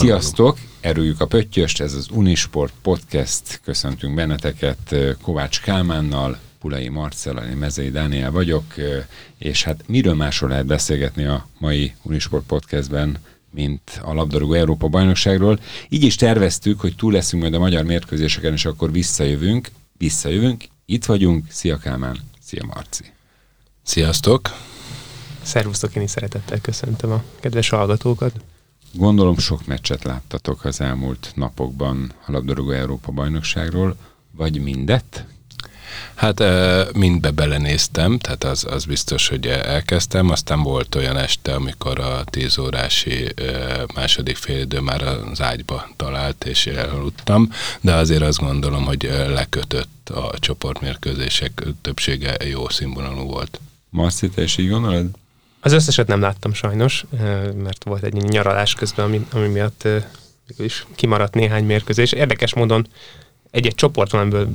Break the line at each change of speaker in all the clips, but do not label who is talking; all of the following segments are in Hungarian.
Sziasztok! Erőjük a pöttyöst, ez az Unisport Podcast. Köszöntünk benneteket Kovács Kálmánnal, Pulai Marcellal, én Mezei Dániel vagyok, és hát miről másról lehet beszélgetni a mai Unisport Podcastben, mint a labdarúgó Európa bajnokságról. Így is terveztük, hogy túl leszünk majd a magyar mérkőzéseken, és akkor visszajövünk. Visszajövünk, itt vagyunk. Szia Kálmán, szia Marci.
Sziasztok!
Szervusztok, én is szeretettel köszöntöm a kedves hallgatókat.
Gondolom sok meccset láttatok az elmúlt napokban a labdarúgó Európa bajnokságról, vagy mindet?
Hát mindbe belenéztem, tehát az, az biztos, hogy elkezdtem, aztán volt olyan este, amikor a tíz órási második félidő már az ágyba talált, és elaludtam, de azért azt gondolom, hogy lekötött a csoportmérkőzések többsége jó színvonalú volt.
Marci, te is így gondolod?
Az összeset nem láttam sajnos, mert volt egy nyaralás közben, ami, ami miatt is kimaradt néhány mérkőzés. Érdekes módon egy-egy amiből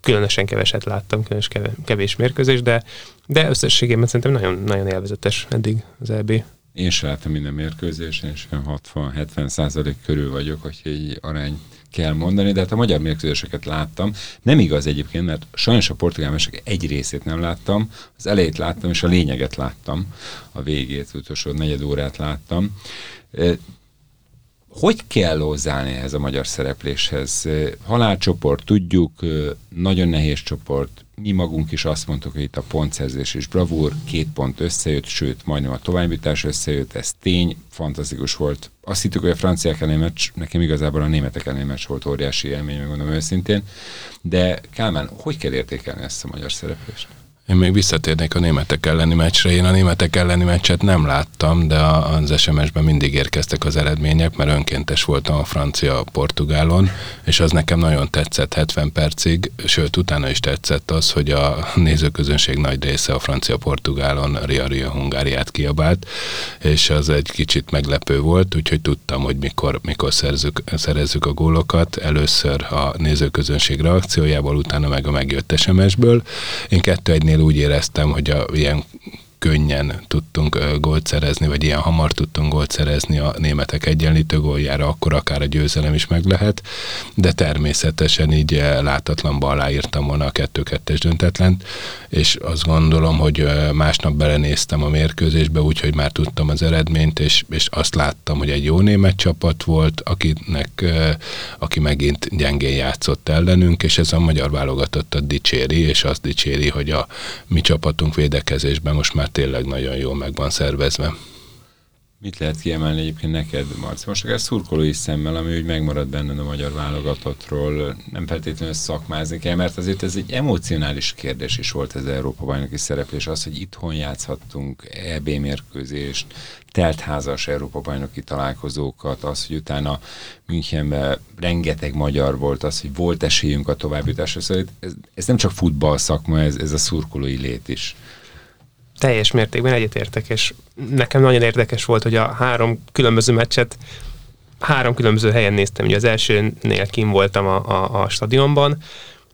különösen keveset láttam, különös kevés mérkőzés, de, de összességében szerintem nagyon, nagyon élvezetes eddig az EB.
Én sem láttam minden mérkőzésen, és 60-70 százalék körül vagyok, hogy egy arány kell mondani, de hát a magyar mérkőzéseket láttam. Nem igaz egyébként, mert sajnos a portugál meccsek egy részét nem láttam, az elejét láttam, és a lényeget láttam, a végét, utolsó negyed órát láttam. Hogy kell hozzáállni ehhez a magyar szerepléshez? Halálcsoport, tudjuk, nagyon nehéz csoport, mi magunk is azt mondtuk, hogy itt a pontszerzés és bravúr, két pont összejött, sőt, majdnem a továbbítás összejött, ez tény, fantasztikus volt. Azt hittük, hogy a franciák elleni meccs, nekem igazából a németek elleni meccs volt óriási élmény, megmondom őszintén, de Kálmán, hogy kell értékelni ezt a magyar szereplést?
Én még visszatérnék a németek elleni meccsre. Én a németek elleni meccset nem láttam, de az SMS-ben mindig érkeztek az eredmények, mert önkéntes voltam a francia-portugálon, és az nekem nagyon tetszett 70 percig, sőt, utána is tetszett az, hogy a nézőközönség nagy része a francia-portugálon Ria Ria Hungáriát kiabált, és az egy kicsit meglepő volt, úgyhogy tudtam, hogy mikor, mikor szerzük, szerezzük a gólokat. Először a nézőközönség reakciójából, utána meg a megjött SMS-ből. Én kettő egynél úgy éreztem, hogy a ilyen könnyen tudtunk gólt szerezni, vagy ilyen hamar tudtunk gólt szerezni a németek egyenlítő góljára, akkor akár a győzelem is meg lehet, de természetesen így látatlanba aláírtam volna a 2-2-es döntetlent, és azt gondolom, hogy másnap belenéztem a mérkőzésbe, úgyhogy már tudtam az eredményt, és, és azt láttam, hogy egy jó német csapat volt, akinek, aki megint gyengén játszott ellenünk, és ez a magyar válogatottat dicséri, és azt dicséri, hogy a mi csapatunk védekezésben most már tényleg nagyon jól meg van szervezve.
Mit lehet kiemelni egyébként neked, Marci? Most akár szurkolói szemmel, ami úgy megmarad benned a magyar válogatottról, nem feltétlenül szakmázni kell, mert azért ez egy emocionális kérdés is volt ez Európa bajnoki szereplés, az, hogy itthon játszhattunk EB mérkőzést, teltházas Európa bajnoki találkozókat, az, hogy utána Münchenben rengeteg magyar volt, az, hogy volt esélyünk a továbbjutásra, szóval ez, ez nem csak futball szakma, ez, ez a szurkolói lét is
teljes mértékben egyetértek, és nekem nagyon érdekes volt, hogy a három különböző meccset három különböző helyen néztem. Ugye az elsőnél kim voltam a, a, a stadionban,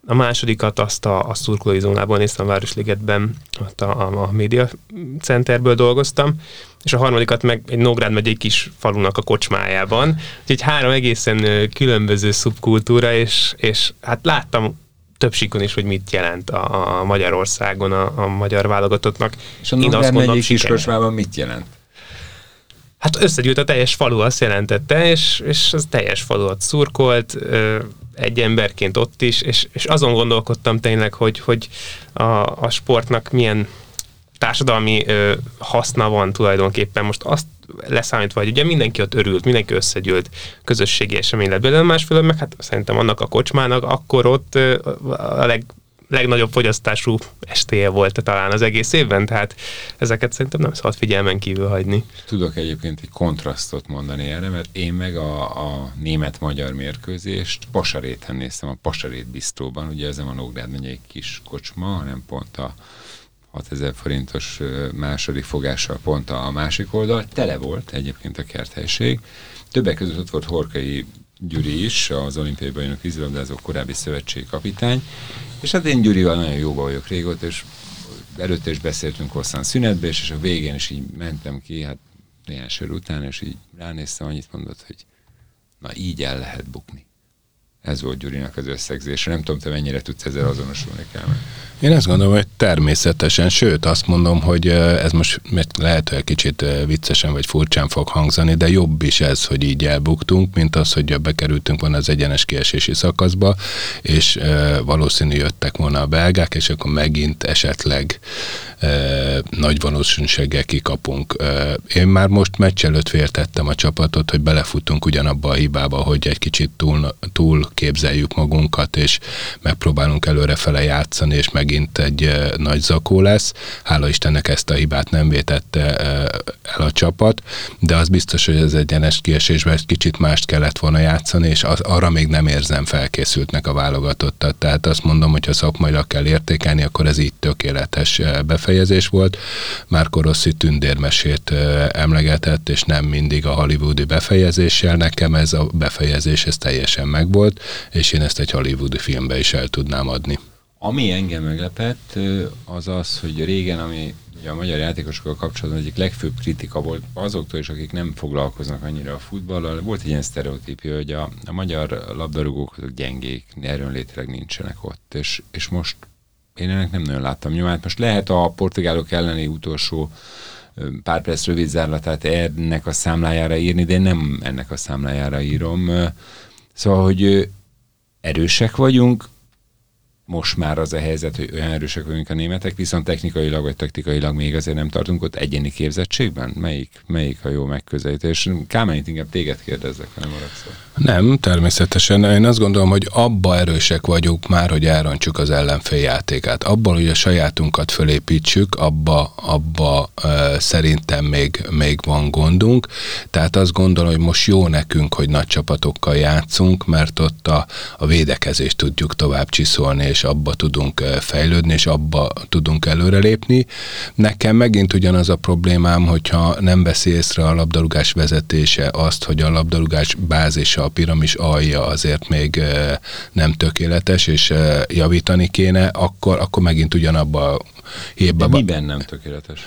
a másodikat azt a, a szurkolói zónából néztem a Városligetben, ott a, a, a média centerből dolgoztam, és a harmadikat meg egy Nógrád megy egy kis falunak a kocsmájában. Úgyhogy három egészen különböző szubkultúra, és, és hát láttam több síkon is, hogy mit jelent a, a Magyarországon a, a magyar válogatottnak.
És a Nógrád megyei kiskocsmában mit jelent?
Hát összegyűlt a teljes falu, azt jelentette, és, és az teljes falu ott szurkolt, egy emberként ott is, és, és azon gondolkodtam tényleg, hogy, hogy a, a sportnak milyen társadalmi ö, haszna van tulajdonképpen. Most azt leszámítva, hogy ugye mindenki ott örült, mindenki összegyűlt, közösségi esemény lett belőle, másfél meg hát szerintem annak a kocsmának akkor ott a leg, legnagyobb fogyasztású estéje volt talán az egész évben, tehát ezeket szerintem nem szabad figyelmen kívül hagyni.
Tudok egyébként egy kontrasztot mondani erre, mert én meg a, a német-magyar mérkőzést Pasaréten néztem, a Pasarét biztóban, ugye ez nem a Nógrád egy kis kocsma, hanem pont a 6000 forintos második fogással pont a másik oldal. Tele volt egyébként a kerthelység. Többek között ott volt Horkai Gyuri is, az olimpiai bajnok vízilabdázó korábbi szövetségkapitány, és hát én Gyurival nagyon jóba vagyok régóta, és előtte is beszéltünk hosszan szünetbe, és, a végén is így mentem ki, hát néhány sör után, és így ránéztem, annyit mondott, hogy Na így el lehet bukni. Ez volt Gyurinak az összegzése. Nem tudom, te mennyire tudsz ezzel azonosulni kell.
Én azt gondolom, hogy természetesen, sőt azt mondom, hogy ez most lehet, hogy kicsit viccesen vagy furcsán fog hangzani, de jobb is ez, hogy így elbuktunk, mint az, hogy bekerültünk volna az egyenes kiesési szakaszba, és valószínű jöttek volna a belgák, és akkor megint esetleg nagy valószínűséggel kikapunk. Én már most meccs előtt féltettem a csapatot, hogy belefutunk ugyanabba a hibába, hogy egy kicsit túl, túl képzeljük magunkat, és megpróbálunk előrefele játszani, és megint egy nagy zakó lesz. Hála Istennek ezt a hibát nem vétette el a csapat, de az biztos, hogy ez egyenes kiesésben egy kicsit mást kellett volna játszani, és az, arra még nem érzem felkészültnek a válogatottat. Tehát azt mondom, hogy ha szakmailag kell értékelni, akkor ez így tökéletes befejezés volt. Márko Rossi tündérmesét emlegetett, és nem mindig a hollywoodi befejezéssel. Nekem ez a befejezés ez teljesen megvolt, és én ezt egy hollywoodi filmbe is el tudnám adni.
Ami engem meglepett, az az, hogy régen, ami ugye a magyar játékosokkal kapcsolatban egyik legfőbb kritika volt azoktól is, akik nem foglalkoznak annyira a futballal, volt egy ilyen sztereotípia, hogy a, a magyar labdarúgók azok gyengék, erőnlétileg nincsenek ott, és, és most én ennek nem nagyon láttam nyomát. Most lehet a portugálok elleni utolsó pár perc rövid zárlatát ennek a számlájára írni, de én nem ennek a számlájára írom. Szóval, hogy erősek vagyunk, most már az a helyzet, hogy olyan erősek vagyunk a németek, viszont technikailag vagy taktikailag még azért nem tartunk ott egyéni képzettségben? Melyik, melyik a jó megközelítés? Kámányit inkább téged kérdezzek, ha nem maradsz.
Nem, természetesen. Én azt gondolom, hogy abba erősek vagyunk már, hogy elrontsuk az ellenfél játékát. Abban, hogy a sajátunkat fölépítsük, abba, abba uh, szerintem még, még van gondunk. Tehát azt gondolom, hogy most jó nekünk, hogy nagy csapatokkal játszunk, mert ott a, a védekezést tudjuk tovább csiszolni, és abba tudunk fejlődni, és abba tudunk előrelépni. Nekem megint ugyanaz a problémám, hogyha nem veszi észre a labdarúgás vezetése azt, hogy a labdarúgás bázisa, a piramis alja azért még nem tökéletes, és javítani kéne, akkor, akkor megint ugyanabba a
hívba. De miben nem tökéletes?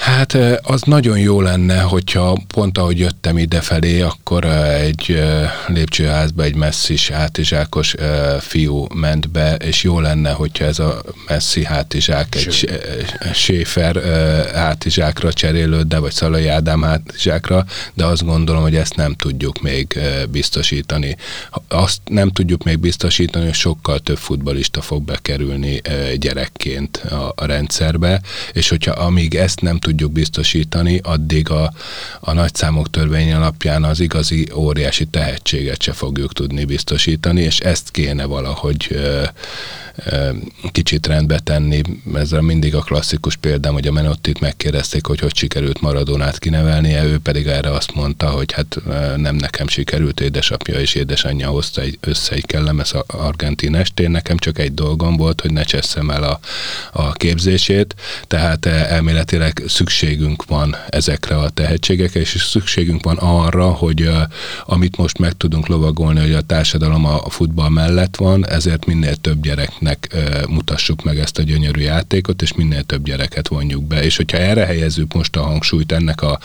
Hát az nagyon jó lenne, hogyha pont ahogy jöttem idefelé, akkor egy lépcsőházba egy messzis hátizsákos fiú ment be, és jó lenne, hogyha ez a messzi hátizsák egy Schäfer hátizsákra cserélődne, vagy Szalai Ádám hátizsákra, de azt gondolom, hogy ezt nem tudjuk még biztosítani. Azt nem tudjuk még biztosítani, hogy sokkal több futbalista fog bekerülni gyerekként a, a rendszerbe, és hogyha amíg ezt nem tudjuk tudjuk biztosítani, addig a, a nagyszámok törvény alapján az igazi óriási tehetséget se fogjuk tudni biztosítani, és ezt kéne valahogy ö, kicsit rendbe tenni. Ez mindig a klasszikus példám, hogy a Menottit megkérdezték, hogy hogy sikerült Maradonát kinevelnie, ő pedig erre azt mondta, hogy hát nem nekem sikerült, édesapja és édesanyja hozta egy, össze egy kellemes argentin estén, nekem csak egy dolgom volt, hogy ne cseszem el a, a képzését, tehát elméletileg szükségünk van ezekre a tehetségekre, és szükségünk van arra, hogy amit most meg tudunk lovagolni, hogy a társadalom a futball mellett van, ezért minél több gyereknek mutassuk meg ezt a gyönyörű játékot, és minél több gyereket vonjuk be. És hogyha erre helyezzük most a hangsúlyt ennek a,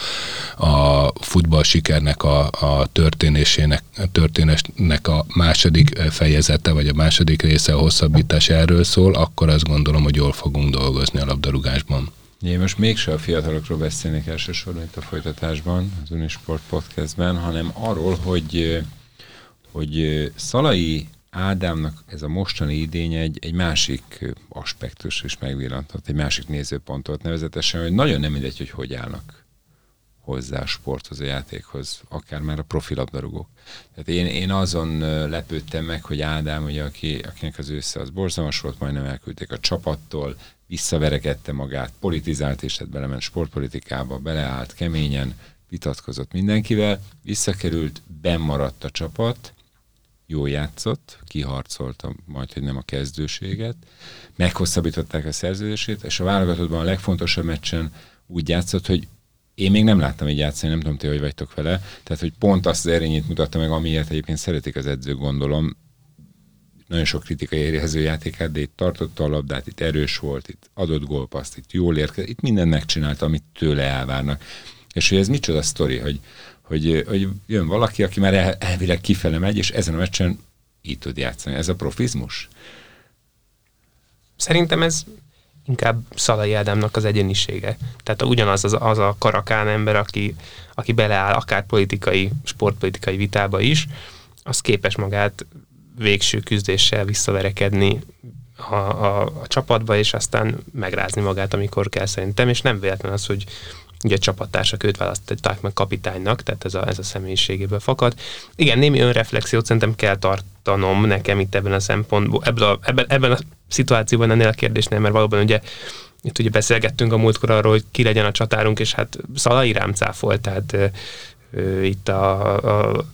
a futball sikernek a, a történésének, történésnek a második fejezete, vagy a második része a hosszabbítás erről szól, akkor azt gondolom, hogy jól fogunk dolgozni a labdarúgásban.
Én most mégse a fiatalokról beszélnék elsősorban itt a folytatásban, az Unisport podcastben, hanem arról, hogy hogy Szalai Ádámnak ez a mostani idény egy, egy másik aspektus is megvillantott, egy másik nézőpontot nevezetesen, hogy nagyon nem mindegy, hogy hogy állnak hozzá a sporthoz, a játékhoz, akár már a profilabdarúgók. Tehát én, én azon lepődtem meg, hogy Ádám, ugye, aki, akinek az ősze az borzalmas volt, majdnem elküldték a csapattól, visszaverekedte magát, politizált és hát belement sportpolitikába, beleállt keményen, vitatkozott mindenkivel, visszakerült, bennmaradt a csapat, jó játszott, kiharcolta majd, hogy nem a kezdőséget, meghosszabbították a szerződését, és a válogatottban a legfontosabb meccsen úgy játszott, hogy én még nem láttam egy játszani, nem tudom ti, hogy vagytok vele, tehát hogy pont azt az erényét mutatta meg, amiért egyébként szeretik az edzők, gondolom, nagyon sok kritika éri az ő játékát, de itt tartotta a labdát, itt erős volt, itt adott gólpaszt, itt jól érkezett, itt mindent megcsinálta, amit tőle elvárnak. És hogy ez micsoda sztori, hogy, hogy, hogy jön valaki, aki már el, elvileg kifele megy, és ezen a meccsen így tud játszani. Ez a profizmus?
Szerintem ez inkább Szalai Ádámnak az egyenisége. Tehát ugyanaz az, az a karakán ember, aki, aki beleáll akár politikai, sportpolitikai vitába is, az képes magát végső küzdéssel visszaverekedni a, a, a csapatba, és aztán megrázni magát, amikor kell szerintem, és nem véletlen az, hogy ugye a csapattársak őt választották meg kapitánynak, tehát ez a, ez a személyiségéből fakad. Igen, némi önreflexiót szerintem kell tartanom nekem itt ebben a szempontból, ebben a, ebben, ebben a szituációban ennél a kérdésnél, mert valóban ugye itt ugye beszélgettünk a múltkor arról, hogy ki legyen a csatárunk, és hát Szalai rám cáfolt, tehát ö, ö, itt a, a,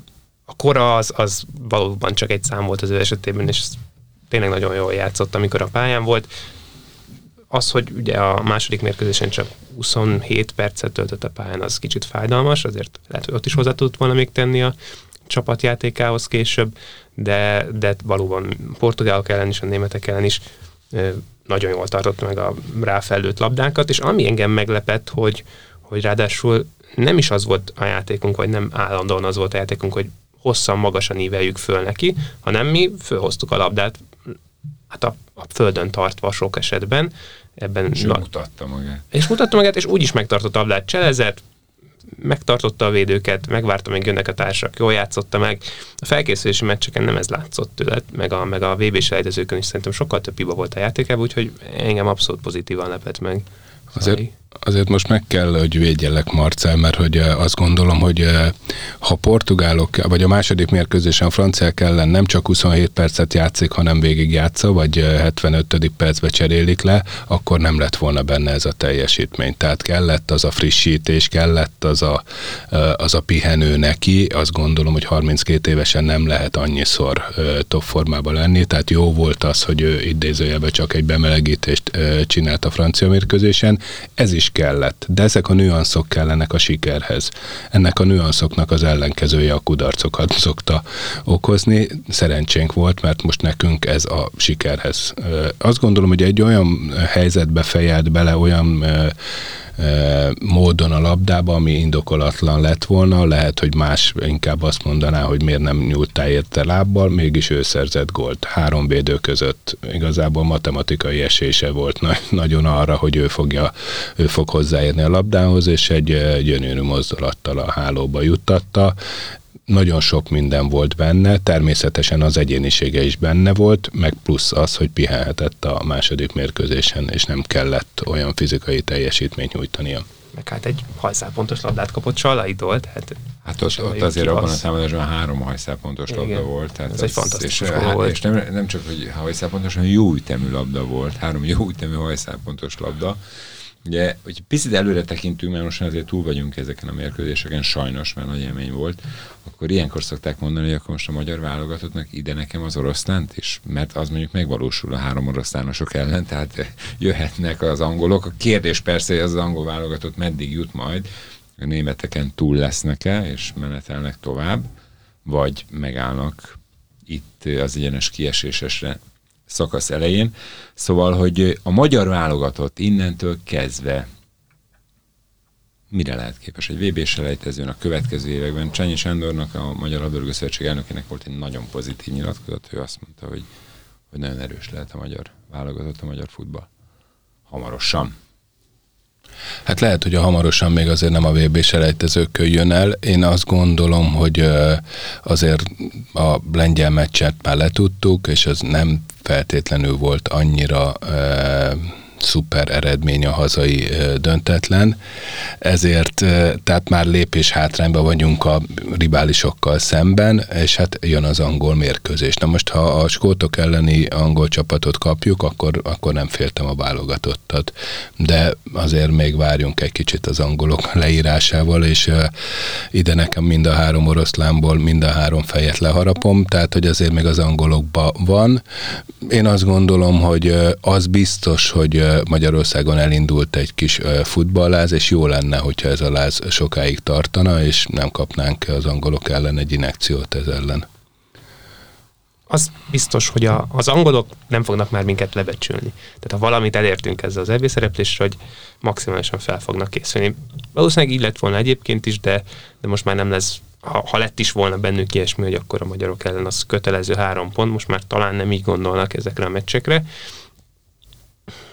a kora az, az valóban csak egy szám volt az ő esetében, és tényleg nagyon jól játszott, amikor a pályán volt. Az, hogy ugye a második mérkőzésen csak 27 percet töltött a pályán, az kicsit fájdalmas, azért lehet, hogy ott is hozzá tudott volna még tenni a csapatjátékához később, de, de valóban portugálok ellen is, a németek ellen is nagyon jól tartott meg a ráfellőtt labdákat, és ami engem meglepett, hogy, hogy ráadásul nem is az volt a játékunk, vagy nem állandóan az volt a játékunk, hogy hosszan, magasan íveljük föl neki, hanem mi fölhoztuk a labdát, hát a, a földön tartva sok esetben,
Ebben és na, mutatta magát.
És mutatta magát, és úgy is megtartott tablát. Cselezett, megtartotta a védőket, megvárta, még jönnek a társak, jól játszotta meg. A felkészülési meccseken nem ez látszott tőle, meg a, meg a VB-s is szerintem sokkal több hiba volt a játékában, úgyhogy engem abszolút pozitívan lepett meg.
Azért, azért most meg kell, hogy védjelek Marcel, mert hogy azt gondolom, hogy ha portugálok, vagy a második mérkőzésen franciák ellen nem csak 27 percet játszik, hanem végig játsza, vagy 75. percbe cserélik le, akkor nem lett volna benne ez a teljesítmény. Tehát kellett az a frissítés, kellett az a, az a pihenő neki, azt gondolom, hogy 32 évesen nem lehet annyiszor top formában lenni, tehát jó volt az, hogy ő idézőjelben csak egy bemelegítést csinált a francia mérkőzésen, ez is kellett, de ezek a nüanszok kellenek a sikerhez. Ennek a nüanszoknak az ellenkezője a kudarcokat szokta okozni. Szerencsénk volt, mert most nekünk ez a sikerhez. Azt gondolom, hogy egy olyan helyzetbe fejelt bele, olyan módon a labdába, ami indokolatlan lett volna, lehet, hogy más inkább azt mondaná, hogy miért nem nyúltál érte lábbal, mégis ő szerzett gólt. Három védő között igazából matematikai esése volt nagyon arra, hogy ő, fogja, ő fog hozzáérni a labdához, és egy gyönyörű mozdulattal a hálóba juttatta nagyon sok minden volt benne, természetesen az egyénisége is benne volt, meg plusz az, hogy pihenhetett a második mérkőzésen, és nem kellett olyan fizikai teljesítményt nyújtania.
Meg hát egy hajszálpontos labdát kapott Salaitól, tehát
Hát ott, ott azért abban a támadásban három hajszálpontos Igen. labda volt. Tehát
ez, ez egy fantasztikus és,
hát,
volt.
És nem, nem csak, hogy hajszálpontos, hanem jó ütemű labda volt. Három jó ütemű hajszálpontos labda. Ugye, hogy picit előre tekintünk, mert most azért túl vagyunk ezeken a mérkőzéseken, sajnos, mert nagy élmény volt, akkor ilyenkor szokták mondani, hogy akkor most a magyar válogatottnak ide nekem az oroszlánt is, mert az mondjuk megvalósul a három oroszlánosok ellen, tehát jöhetnek az angolok. A kérdés persze, hogy az, angol válogatott meddig jut majd, a németeken túl lesznek-e, és menetelnek tovább, vagy megállnak itt az egyenes kiesésesre szakasz elején. Szóval, hogy a magyar válogatott innentől kezdve mire lehet képes? Egy VB selejtezőn a következő években Csányi Sándornak, a Magyar Labdarúgó Szövetség elnökének volt egy nagyon pozitív nyilatkozat, ő azt mondta, hogy, hogy nagyon erős lehet a magyar válogatott, a magyar futball. Hamarosan.
Hát lehet, hogy a hamarosan még azért nem a VB selejtezőkön jön el. Én azt gondolom, hogy azért a lengyel meccset már letudtuk, és az nem feltétlenül volt annyira szuper eredmény a hazai döntetlen, ezért tehát már lépés hátrányban vagyunk a riválisokkal szemben, és hát jön az angol mérkőzés. Na most, ha a skótok elleni angol csapatot kapjuk, akkor, akkor nem féltem a válogatottat. De azért még várjunk egy kicsit az angolok leírásával, és ide nekem mind a három oroszlánból mind a három fejet leharapom, tehát hogy azért még az angolokban van. Én azt gondolom, hogy az biztos, hogy Magyarországon elindult egy kis futballáz, és jó lenne, hogyha ez a láz sokáig tartana, és nem kapnánk az angolok ellen egy inekciót ez ellen.
az biztos, hogy a, az angolok nem fognak már minket lebecsülni. Tehát ha valamit elértünk ezzel az EB szereplésre, hogy maximálisan fel fognak készülni. Valószínűleg így lett volna egyébként is, de, de most már nem lesz ha, ha lett is volna bennük ilyesmi, hogy akkor a magyarok ellen az kötelező három pont, most már talán nem így gondolnak ezekre a meccsekre.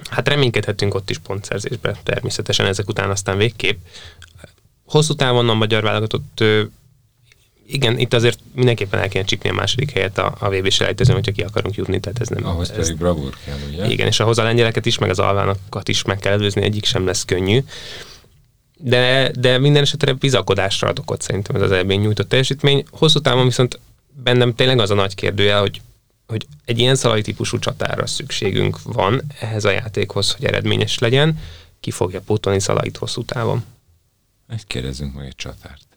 Hát reménykedhetünk ott is pontszerzésbe, természetesen ezek után aztán végképp. Hosszú távon a magyar válogatott igen, itt azért mindenképpen el kéne csípni a második helyet a, a VB selejtezőn, hogyha ki akarunk jutni, tehát ez nem...
Ahhoz
ez,
pedig bravúr kell, ugye?
Igen, és ahhoz a lengyeleket is, meg az alvánokat is meg kell előzni, egyik sem lesz könnyű. De, de minden esetre bizakodásra adok ott szerintem ez az elbén nyújtott teljesítmény. Hosszú távon viszont bennem tényleg az a nagy kérdője, hogy, hogy egy ilyen szalai típusú csatára szükségünk van ehhez a játékhoz, hogy eredményes legyen. Ki fogja pótolni szalait hosszú távon?
Egy kérdezzünk meg egy csatárt.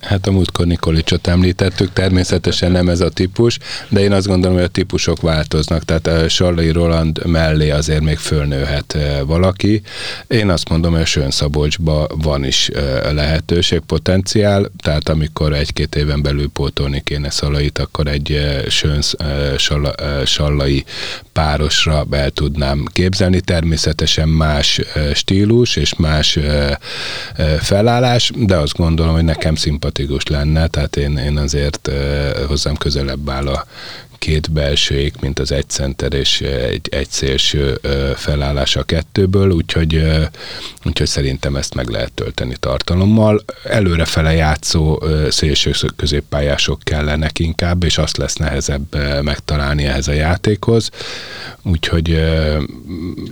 Hát a múltkor Nikolicsot említettük, természetesen nem ez a típus, de én azt gondolom, hogy a típusok változnak, tehát a Sarlai Roland mellé azért még fölnőhet valaki. Én azt mondom, hogy a Sön Szabolcsba van is lehetőség, potenciál, tehát amikor egy-két éven belül pótolni kéne Szalait, akkor egy Sön Sallai párosra el tudnám képzelni. Természetesen más stílus és más felállás, de azt gondolom, hogy nekem szimpatikus lenne, tehát én, én azért hozzám közelebb áll a két belsőik, mint az egy center és egy, egy szélső felállás a kettőből, úgyhogy, úgyhogy szerintem ezt meg lehet tölteni tartalommal. Előrefele játszó szélső középpályások kellenek inkább, és azt lesz nehezebb megtalálni ehhez a játékhoz. Úgyhogy...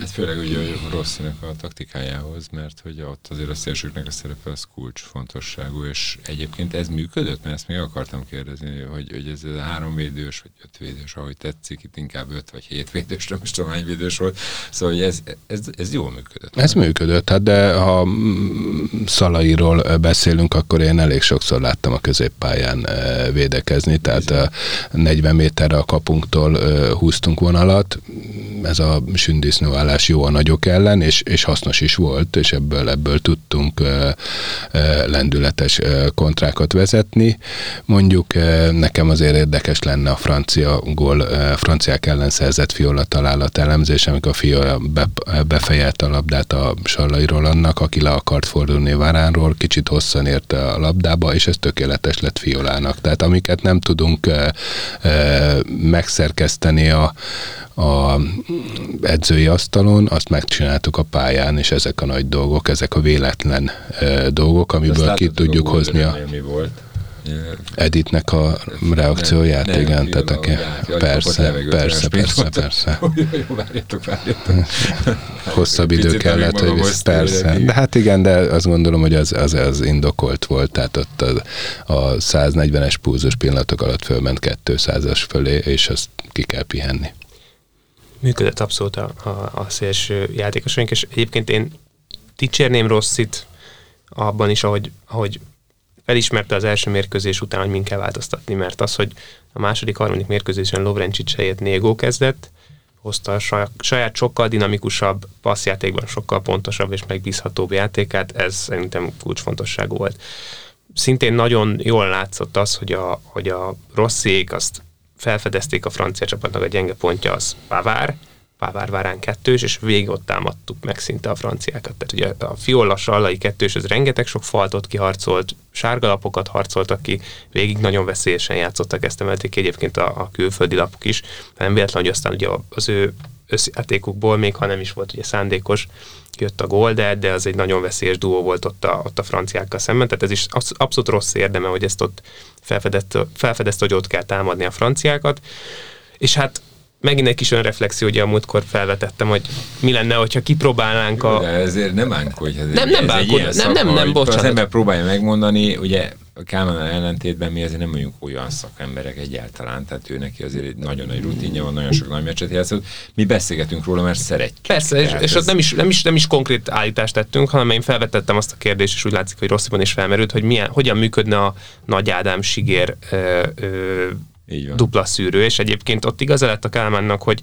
Ez főleg ugye Rosszinak a taktikájához, mert hogy ott azért a szélsőknek a szerepe az kulcsfontosságú, és egyébként ez működött, mert ezt még akartam kérdezni, hogy, hogy ez a három védős, vagy öt védős, ahogy tetszik, itt inkább öt vagy hét védős, nem is tudom hány védős volt, szóval hogy ez, ez, ez jól működött.
Ez nem? működött, hát de ha Szalairól beszélünk, akkor én elég sokszor láttam a középpályán védekezni, tehát 40 méterre a kapunktól húztunk vonalat, ez a sündisznóállás jó a nagyok ellen, és, és hasznos is volt, és ebből, ebből tudtunk lendületes kontrákat vezetni. Mondjuk nekem azért érdekes lenne a francia gól, franciák ellen szerzett Fiola találat elemzés, amikor a Fiola be, befejelt a labdát a Sallairól annak, aki le akart fordulni Váránról, kicsit hosszan érte a labdába, és ez tökéletes lett Fiolának. Tehát amiket nem tudunk megszerkeszteni a, a edzői asztalon, azt megcsináltuk a pályán, és ezek a nagy dolgok, ezek a véletlen dolgok, amiből ki tudjuk hozni a...
Mi volt?
Editnek a reakcióját, nem, igen, tehát aki, persze, persze, persze, persze.
Jó, várjatok, várjatok.
Hosszabb idő kellett, hogy visz, persze. De hát igen, de azt gondolom, hogy az, az, az indokolt volt, tehát ott a, a 140-es púzus pillanatok alatt fölment 200-as fölé, és azt ki kell pihenni
működött abszolút a, a, a szélső játékosaink, és egyébként én dicsérném Rosszit abban is, ahogy, ahogy felismerte az első mérkőzés után, hogy min kell változtatni, mert az, hogy a második, harmadik mérkőzésen Lovrencsics helyett Négó kezdett, hozta a saját sokkal dinamikusabb passzjátékban, sokkal pontosabb és megbízhatóbb játékát, ez szerintem kulcsfontosságú volt. Szintén nagyon jól látszott az, hogy a, hogy a Rossziék azt felfedezték a francia csapatnak a gyenge pontja az Pavár, Pavár Várán kettős, és végig ott támadtuk meg szinte a franciákat. Tehát ugye a Fiolla Sallai kettős, ez rengeteg sok faltot kiharcolt, sárgalapokat harcoltak ki, végig nagyon veszélyesen játszottak, ezt emelték ki egyébként a, a külföldi lapok is. Nem véletlen, hogy aztán ugye az ő összjátékukból, még ha nem is volt ugye szándékos, jött a gól, de, de az egy nagyon veszélyes duó volt ott a, ott a franciákkal szemben, tehát ez is abszolút rossz érdeme, hogy ezt ott felfedezte, felfedezte, hogy ott kell támadni a franciákat, és hát megint egy kis önreflexió, ugye a múltkor felvetettem, hogy mi lenne, hogyha kipróbálnánk a...
De ezért nem ánkodj.
Ez nem, nem bánkod, nem, szakma, nem, nem, bocsánat.
Az ember próbálja megmondani, ugye a Kálmán ellentétben mi azért nem vagyunk olyan szakemberek egyáltalán, tehát ő neki azért egy nagyon nagy rutinja van, nagyon sok nagy meccset játszott. Mi beszélgetünk róla, mert szeretjük.
Persze, és, és ott nem is, nem, is, nem is konkrét állítást tettünk, hanem én felvetettem azt a kérdést, és úgy látszik, hogy Rossziban is felmerült, hogy milyen, hogyan működne a Nagy Ádám Sigér ö, ö, dupla szűrő, és egyébként ott igaza lett a Kálmánnak, hogy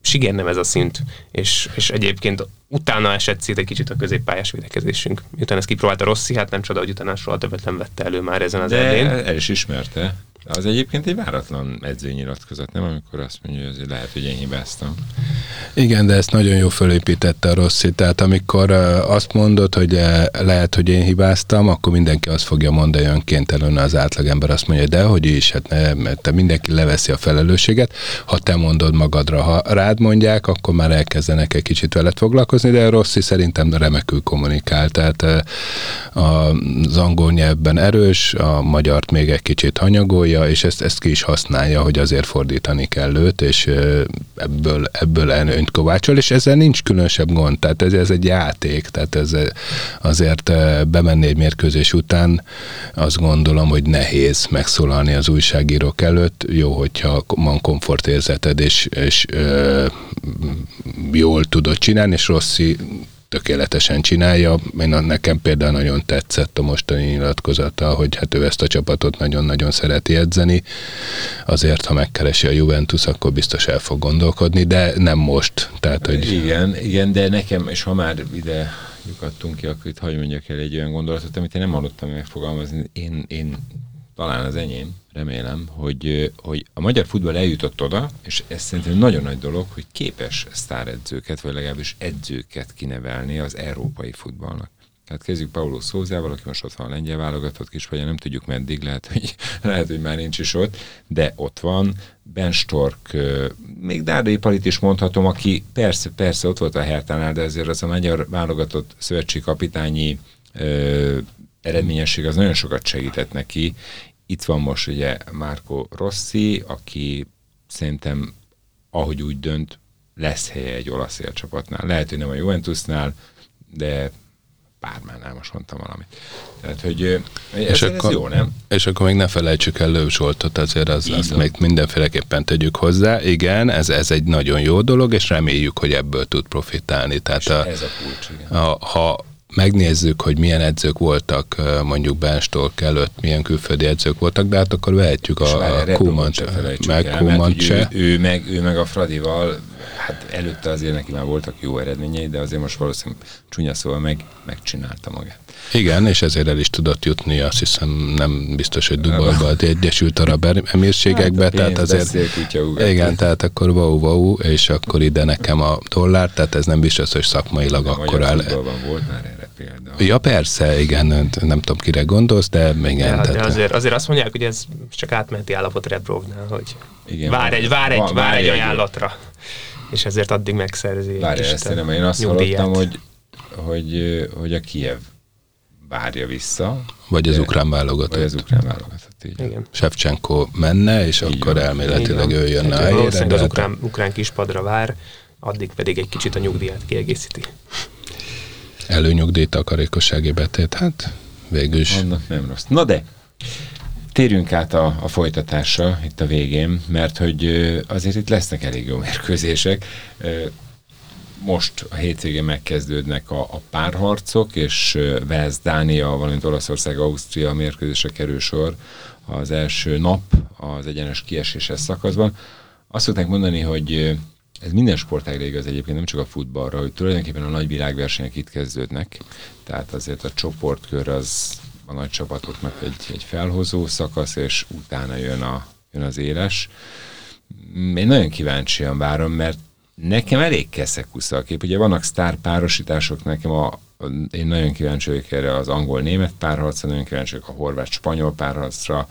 Sigér nem ez a szint, és, és egyébként utána esett szét egy kicsit a középpályás védekezésünk. Miután ezt kipróbálta Rossi, hát nem csoda, hogy utána soha többet nem vette elő már ezen az
De
erdén.
el is ismerte. Az egyébként egy váratlan edzőnyilatkozat, nem? Amikor azt mondja, hogy lehet, hogy én hibáztam.
Igen, de ezt nagyon jó fölépítette a Rossi. Tehát amikor azt mondod, hogy lehet, hogy én hibáztam, akkor mindenki azt fogja mondani önkéntelenül az átlagember azt mondja, de hogy is, hát ne, mert te mindenki leveszi a felelősséget. Ha te mondod magadra, ha rád mondják, akkor már elkezdenek egy kicsit veled foglalkozni, de a Rossi szerintem remekül kommunikál. Tehát az angol nyelvben erős, a magyart még egy kicsit hanyagolja, és ezt, ezt ki is használja, hogy azért fordítani kell őt, és ebből, ebből előnyt kovácsol, és ezzel nincs különösebb gond, tehát ez, ez egy játék, tehát ez azért bemenni egy mérkőzés után azt gondolom, hogy nehéz megszólalni az újságírók előtt, jó, hogyha van komfortérzeted, és, és ö, jól tudod csinálni, és Rossi tökéletesen csinálja. Én nekem például nagyon tetszett a mostani nyilatkozata, hogy hát ő ezt a csapatot nagyon-nagyon szereti edzeni. Azért, ha megkeresi a Juventus, akkor biztos el fog gondolkodni, de nem most. Tehát, hogy...
Igen, igen, de nekem, és ha már ide lyukadtunk ki, akkor itt hagyj mondjak el egy olyan gondolatot, amit én nem hallottam megfogalmazni. Én, én talán az enyém, remélem, hogy, hogy a magyar futball eljutott oda, és ez szerintem nagyon nagy dolog, hogy képes sztáredzőket, vagy legalábbis edzőket kinevelni az európai futballnak. Tehát kezdjük Paulo Szózával, aki most ott van a lengyel válogatott kis, vagy nem tudjuk meddig, lehet hogy, lehet, hogy már nincs is ott, de ott van. Ben Stork, még Dárdai Palit is mondhatom, aki persze, persze ott volt a Hertánál, de azért az a magyar válogatott szövetségi kapitányi eredményesség az nagyon sokat segített neki, itt van most ugye Márko Rossi, aki szerintem ahogy úgy dönt, lesz helye egy olasz élcsapatnál. Lehet, hogy nem a Juventusnál, de bármánál most mondtam valamit. Tehát, hogy ez, és ez akkor, jó, nem?
És akkor még ne felejtsük el Lőv Zsoltot, azért az, azt még mindenféleképpen tegyük hozzá. Igen, ez, ez egy nagyon jó dolog, és reméljük, hogy ebből tud profitálni. Tehát a,
ez a kulcs, igen.
A, ha megnézzük, hogy milyen edzők voltak mondjuk Benstork előtt, milyen külföldi edzők voltak, de hát akkor vehetjük a, a Kumant,
meg Kumant se. Ő, ő, meg, ő meg a Fradival, hát előtte azért neki már voltak jó eredményei, de azért most valószínűleg csúnya szóval meg, megcsinálta magát.
Igen, és ezért el is tudott jutni, azt hiszem nem biztos, hogy Dubajba, az Egyesült Arab Emírségekbe, hát tehát azért, igen, tehát akkor wow, wow, és akkor ide nekem a dollár, tehát ez nem biztos, hogy szakmailag akkor áll.
volt már erre példa.
Ja, persze, igen, nem tudom, kire gondolsz, de igen. Ja,
tehát, de azért, azért azt mondják, hogy ez csak átmenti állapot Rebrovnál, hogy igen, vár egy, vár egy, vár egy ajánlatra, és ezért addig megszerzi.
Várj, ezt nem, én azt hallottam, hogy, hogy, hogy a Kiev várja vissza.
Vagy az ukrán válogatott.
Vagy az ukrán válogatott, így.
Igen. Shevchenko menne, és így akkor van. elméletileg ő jönne
a helyére. az ukrán, ukrán kispadra vár, addig pedig egy kicsit a nyugdíját kiegészíti.
Előnyugdíj takarékossági betét, hát végül is.
Annak nem rossz. Na de, térjünk át a, a folytatásra itt a végén, mert hogy azért itt lesznek elég jó mérkőzések most a hétvégén megkezdődnek a, a párharcok, és Vesz, Dánia, valamint Olaszország, Ausztria mérkőzésre kerül sor az első nap az egyenes kieséses szakaszban. Azt szokták mondani, hogy ez minden sportágra igaz egyébként, nem csak a futballra, hogy tulajdonképpen a nagy világversenyek itt kezdődnek, tehát azért a csoportkör az a nagy csapatoknak egy, egy felhozó szakasz, és utána jön, a, jön az éles. Én nagyon kíváncsian várom, mert Nekem elég keszekusz a kép. Ugye vannak sztár nekem a, én nagyon kíváncsi vagyok erre az angol-német párharcra, nagyon kíváncsi vagyok a horvát-spanyol párharcra,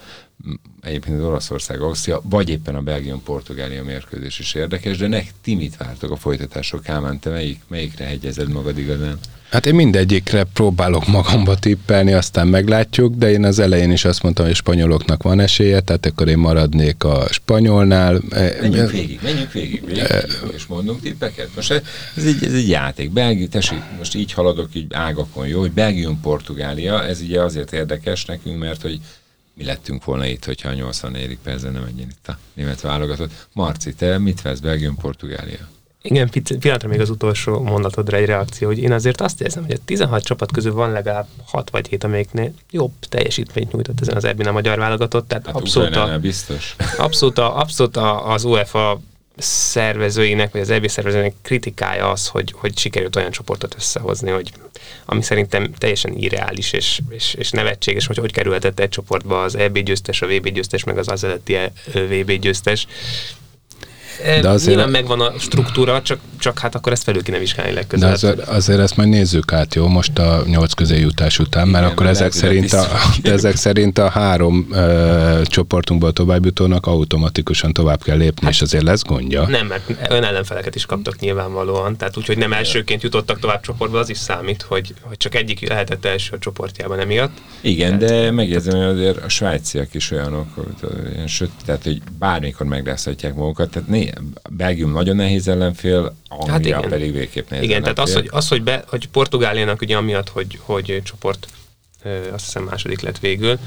egyébként az Olaszország, Ausztria, vagy éppen a Belgium-Portugália mérkőzés is érdekes, de nek ti mit vártok a folytatások? Kálmán, te melyik, melyikre hegyezed magad igazán?
Hát én mindegyikre próbálok magamba tippelni, aztán meglátjuk, de én az elején is azt mondtam, hogy a spanyoloknak van esélye, tehát akkor én maradnék a spanyolnál.
Menjünk végig, menjünk végig, végig, végig és mondunk tippeket. Most ez egy, ez egy játék. Belgi, tessék, most így haladok így ágakon, jó, hogy Belgium-Portugália, ez ugye azért érdekes nekünk, mert hogy mi lettünk volna itt, hogyha a 84. percben nem menjen itt a német válogatott. Marci, te mit vesz Belgium-Portugália?
Igen, pillanatra még az utolsó mondatodra egy reakció, hogy én azért azt érzem, hogy a 16 csapat közül van legalább 6 vagy 7, amelyiknél jobb teljesítményt nyújtott ezen az ebben a magyar válogatott, tehát hát abszolút, a,
biztos.
abszolút, a, abszolút a, az UEFA szervezőinek, vagy az EB szervezőinek kritikája az, hogy, hogy sikerült olyan csoportot összehozni, hogy ami szerintem teljesen irreális és, és, és nevetséges, hogy hogy kerülhetett egy csoportba az EB győztes, a VB győztes, meg az az előtti VB győztes. De azért Nyilván megvan a struktúra, csak, csak hát akkor ezt felül kéne vizsgálni legközelebb.
De azért, azért ezt majd nézzük át, jó, most a nyolc közé jutás után, mert Igen, akkor ezek szerint, a, ezek szerint a három uh, csoportunkból továbbjutónak automatikusan tovább kell lépni, hát, és azért lesz gondja.
Nem, mert ön ellenfeleket is kaptak nyilvánvalóan, tehát úgyhogy nem elsőként jutottak tovább csoportba, az is számít, hogy, hogy csak egyik lehetett első a csoportjában emiatt.
Igen, tehát, de megjegyzem, hogy azért a svájciak is olyanok, hogy, tehát hogy bármikor megrázhatják magukat, tehát né, Belgium nagyon nehéz ellenfél, Anglia hát igen. pedig végképp nehéz
Igen, ellenfél. tehát az, hogy, az, hogy, be, hogy Portugáliának ugye amiatt, hogy, hogy csoport azt hiszem második lett végül,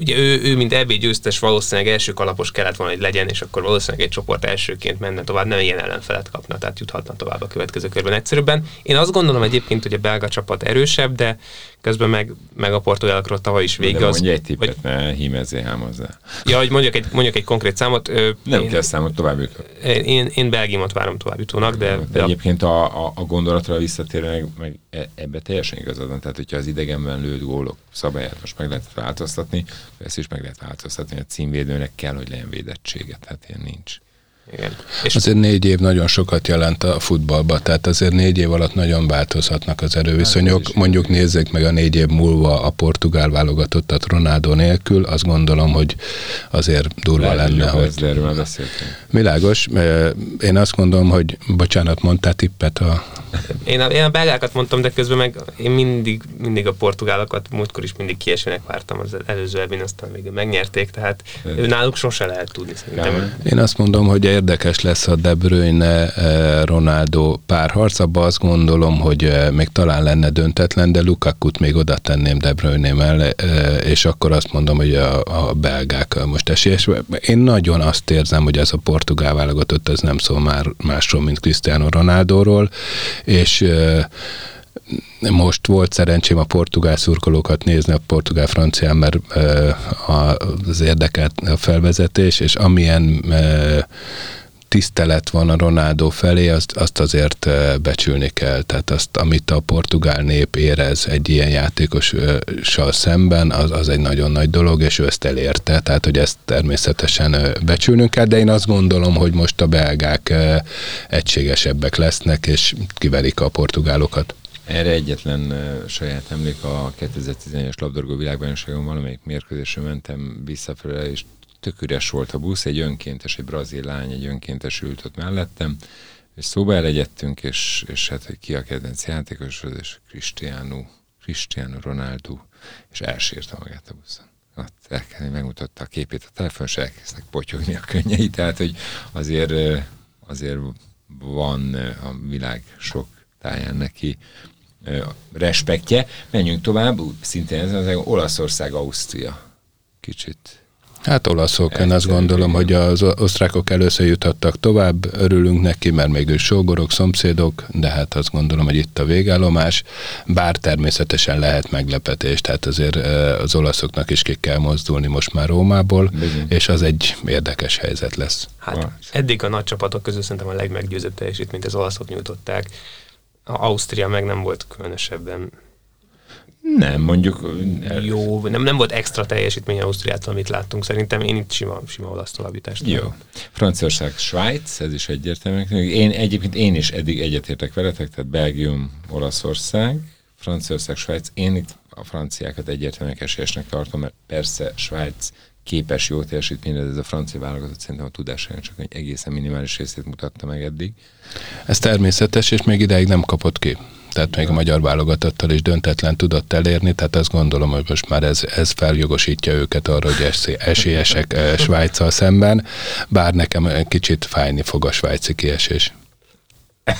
ugye ő, ő mint EB győztes valószínűleg első kalapos kellett volna, hogy legyen, és akkor valószínűleg egy csoport elsőként menne tovább, nem ilyen ellenfelet kapna, tehát juthatna tovább a következő körben egyszerűbben. Én azt gondolom egyébként, hogy a belga csapat erősebb, de közben meg, meg a portugálokról tavaly is vége.
az, mondja egy tippet, vagy, ne hímezzé hozzá.
Ja, hogy mondjak egy, mondjak egy konkrét számot.
Nem én, kell számot tovább jutó.
Én, én Belgiumot várom tovább jutónak, de...
De, de egyébként a, a, a gondolatra visszatérve meg, meg e, ebbe teljesen igazad van. Tehát, hogyha az idegenben lőtt gólok szabályát most meg lehet változtatni, ezt is meg lehet változtatni, a címvédőnek kell, hogy legyen védettsége, tehát ilyen nincs.
Igen. És azért négy év nagyon sokat jelent a futballba, tehát azért négy év alatt nagyon változhatnak az erőviszonyok. Hát Mondjuk nézzék meg a négy év múlva a portugál válogatottat Ronaldo nélkül, azt gondolom, hogy azért durva Lehet, lenne, hogy...
Erről
Világos. Én azt gondolom, hogy bocsánat, mondtál tippet a...
Én a, én a belgákat mondtam, de közben meg én mindig, mindig a portugálokat, múltkor is mindig kiesőnek vártam az előző ebben, aztán még megnyerték, tehát ő náluk sose lehet tudni szerintem.
Én azt mondom, hogy érdekes lesz a De Bruyne eh, Ronaldo párharc, abban azt gondolom, hogy eh, még talán lenne döntetlen, de Lukakut még oda tenném De Bruyne mellé, eh, és akkor azt mondom, hogy a, a belgák most esélyes. Én nagyon azt érzem, hogy ez a portugál válogatott, ez nem szól már másról, mint Cristiano Ronaldóról, és most volt szerencsém a portugál szurkolókat nézni, a portugál-francián, mert az érdekelt a felvezetés, és amilyen tisztelet van a Ronaldo felé, azt, azt azért becsülni kell. Tehát azt, amit a portugál nép érez egy ilyen játékossal szemben, az, az egy nagyon nagy dolog, és ő ezt elérte. Tehát, hogy ezt természetesen becsülnünk kell, de én azt gondolom, hogy most a belgák egységesebbek lesznek, és kiverik a portugálokat.
Erre egyetlen saját emlék a 2011-es labdarúgó világbajnokságon valamelyik mérkőzésre mentem visszafelé, és tök üres volt a busz, egy önkéntes, egy brazil lány, egy önkéntes ült ott mellettem, és szóba elegyedtünk, és, és hát, hogy ki a kedvenc játékos, és Cristiano, Cristiano Ronaldo, és elsírta magát a buszon. Ott elkezdeni megmutatta a képét a telefon, és elkezdtek potyogni a könnyei, tehát, hogy azért, azért van a világ sok táján neki respektje. Menjünk tovább, szintén ez az Olaszország, Ausztria. Kicsit
Hát olaszok, én azt gondolom, hogy az osztrákok először juthattak tovább, örülünk neki, mert még ő sógorok, szomszédok, de hát azt gondolom, hogy itt a végállomás, bár természetesen lehet meglepetés, tehát azért az olaszoknak is ki kell mozdulni most már Rómából, Bizony. és az egy érdekes helyzet lesz.
Hát eddig a nagy csapatok közül szerintem a legmeggyőzőbb teljesítményt az olaszok nyújtották, Ausztria meg nem volt különösebben
nem, mondjuk...
Jó, nem, nem volt extra teljesítmény Ausztriától, amit láttunk. Szerintem én itt sima, sima olasz továbbítást.
Jó. Franciaország, Svájc, ez is egyértelmű. Én egyébként én is eddig egyetértek veletek, tehát Belgium, Olaszország, Franciaország, Svájc. Én itt a franciákat egyértelműen esélyesnek tartom, mert persze Svájc képes jó teljesítményre, de ez a francia válogatott szerintem a tudásának csak egy egészen minimális részét mutatta meg eddig.
Ez természetes, és még ideig nem kapott ki. Tehát még a magyar válogatottal is döntetlen tudott elérni, tehát azt gondolom, hogy most már ez, ez feljogosítja őket arra, hogy esélyesek eh, Svájccal szemben, bár nekem kicsit fájni fog a svájci kiesés.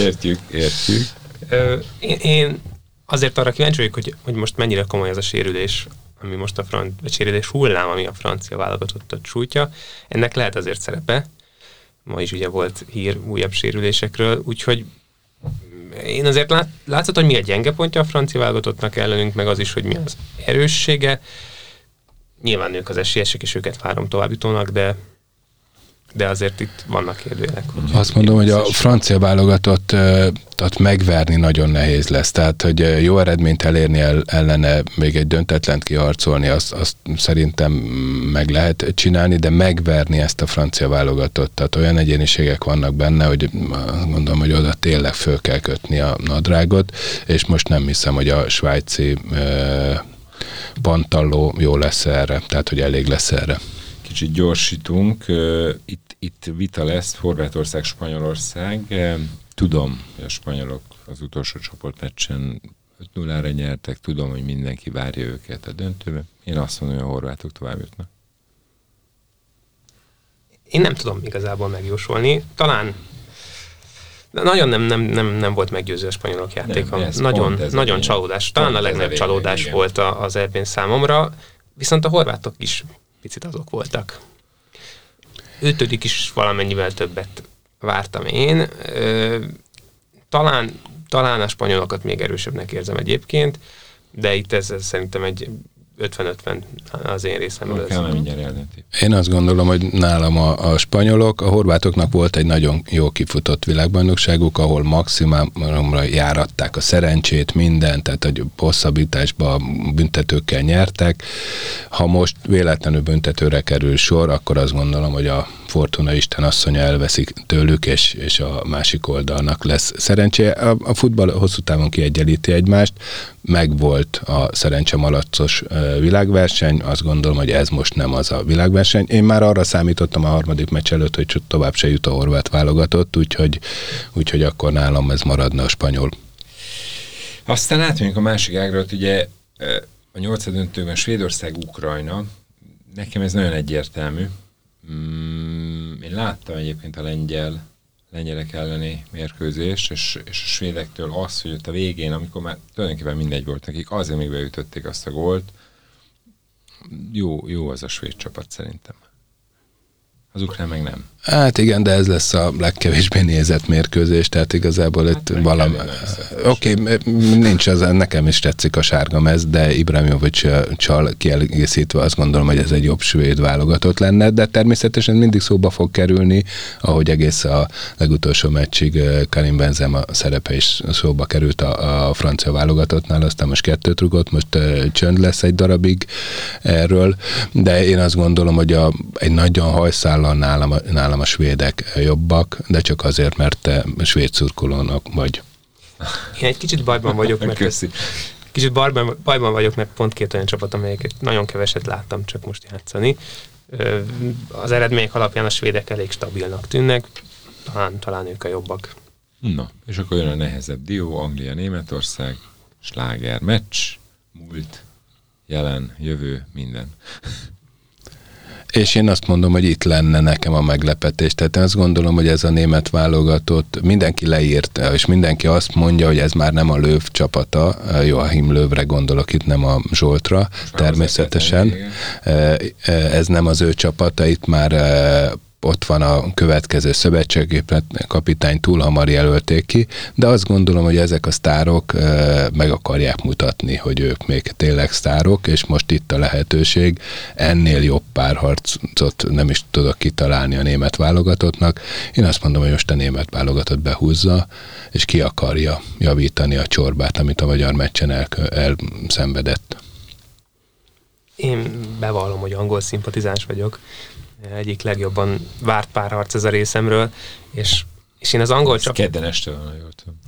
értjük, értjük.
Én, én azért arra kíváncsi vagyok, hogy, hogy most mennyire komoly ez a sérülés ami most a fran- sérülés hullám, ami a francia válogatottat sújtja, ennek lehet azért szerepe. Ma is ugye volt hír újabb sérülésekről, úgyhogy én azért lát, látszott, hogy mi a gyenge pontja a francia válogatottnak ellenünk, meg az is, hogy mi az erőssége. nyilván ők az esélyesek, és őket várom továbbjutónak, de de azért itt vannak kérdőjelek.
Azt mondom, hogy a francia válogatott ott megverni nagyon nehéz lesz. Tehát, hogy jó eredményt elérni el, ellene, még egy döntetlent kiharcolni, azt, azt szerintem meg lehet csinálni, de megverni ezt a francia válogatott. Tehát olyan egyéniségek vannak benne, hogy mondom, hogy oda tényleg föl kell kötni a nadrágot, és most nem hiszem, hogy a svájci pantalló jó lesz erre, tehát hogy elég lesz erre
kicsit gyorsítunk. Itt, itt vita lesz, Horvátország, Spanyolország. Tudom, hogy a spanyolok az utolsó csoportmeccsen 5-0-ra nyertek, tudom, hogy mindenki várja őket a döntőbe. Én azt mondom, hogy a horvátok tovább jutnak.
Én nem tudom igazából megjósolni. Talán nagyon nem, nem, nem, nem volt meggyőző a spanyolok játéka. Nem, nagyon nagyon csalódás. Talán a legnagyobb csalódás igen. volt az ebben számomra. Viszont a horvátok is picit azok voltak. Ötödik is valamennyivel többet vártam én. Talán, talán a spanyolokat még erősebbnek érzem egyébként, de itt ez, ez szerintem egy 50-50 az én részemről.
Én azt gondolom, hogy nálam a, a spanyolok, a horvátoknak volt egy nagyon jó kifutott világbajnokságuk, ahol maximumra járatták a szerencsét, mindent, tehát hogy hosszabbításba büntetőkkel nyertek. Ha most véletlenül büntetőre kerül sor, akkor azt gondolom, hogy a Fortuna Isten asszonya elveszik tőlük, és, és a másik oldalnak lesz szerencséje. A, a futball hosszú távon kiegyenlíti egymást, megvolt a szerencse malacos világverseny, azt gondolom, hogy ez most nem az a világverseny. Én már arra számítottam a harmadik meccs előtt, hogy tovább se jut a horvát válogatott, úgyhogy, úgyhogy akkor nálam ez maradna a spanyol.
Aztán átmegyünk a másik ágra, ugye a nyolcadöntőben Svédország-Ukrajna, nekem ez nagyon egyértelmű. Mm, én láttam egyébként a lengyel lengyelek elleni mérkőzést, és, és a svédektől az, hogy ott a végén, amikor már tulajdonképpen mindegy volt nekik, azért még beütötték azt a gólt, jó, jó az a svéd csapat szerintem. Az ukrán meg nem.
Hát igen, de ez lesz a legkevésbé nézett mérkőzés, tehát igazából hát itt valami... Oké, okay, nincs az, nekem is tetszik a sárga mez, de Ibrahimovic csal kiegészítve azt gondolom, hogy ez egy jobb svéd válogatott lenne, de természetesen mindig szóba fog kerülni, ahogy egész a legutolsó meccsig Karim Benzema szerepe is szóba került a, a francia válogatottnál, aztán most kettőt rugott, most csönd lesz egy darabig erről, de én azt gondolom, hogy a, egy nagyon hajszállal nálam, nálam nálam a svédek jobbak, de csak azért, mert te svéd szurkolónak vagy.
Én egy kicsit bajban vagyok, mert Köszi. kicsit bajban, bajban vagyok, mert pont két olyan csapat, amelyeket nagyon keveset láttam csak most játszani. Az eredmények alapján a svédek elég stabilnak tűnnek, talán, talán ők a jobbak.
Na, és akkor jön a nehezebb dió, Anglia, Németország, sláger, meccs, múlt, jelen, jövő, minden.
És én azt mondom, hogy itt lenne nekem a meglepetés. Tehát én azt gondolom, hogy ez a német válogatott, mindenki leírta, és mindenki azt mondja, hogy ez már nem a Löv csapata, Joachim Lövre gondolok itt, nem a Zsoltra, természetesen. Ez nem az ő csapata, itt már ott van a következő szövetségi kapitány, túl hamar jelölték ki, de azt gondolom, hogy ezek a sztárok meg akarják mutatni, hogy ők még tényleg sztárok, és most itt a lehetőség. Ennél jobb párharcot nem is tudok kitalálni a német válogatottnak. Én azt mondom, hogy most a német válogatott behúzza, és ki akarja javítani a csorbát, amit a magyar meccsen el, elszenvedett.
Én bevallom, hogy angol szimpatizáns vagyok, egyik legjobban várt párharc ez a részemről, és, és én az angol
csapat... Kedden este jól tudom.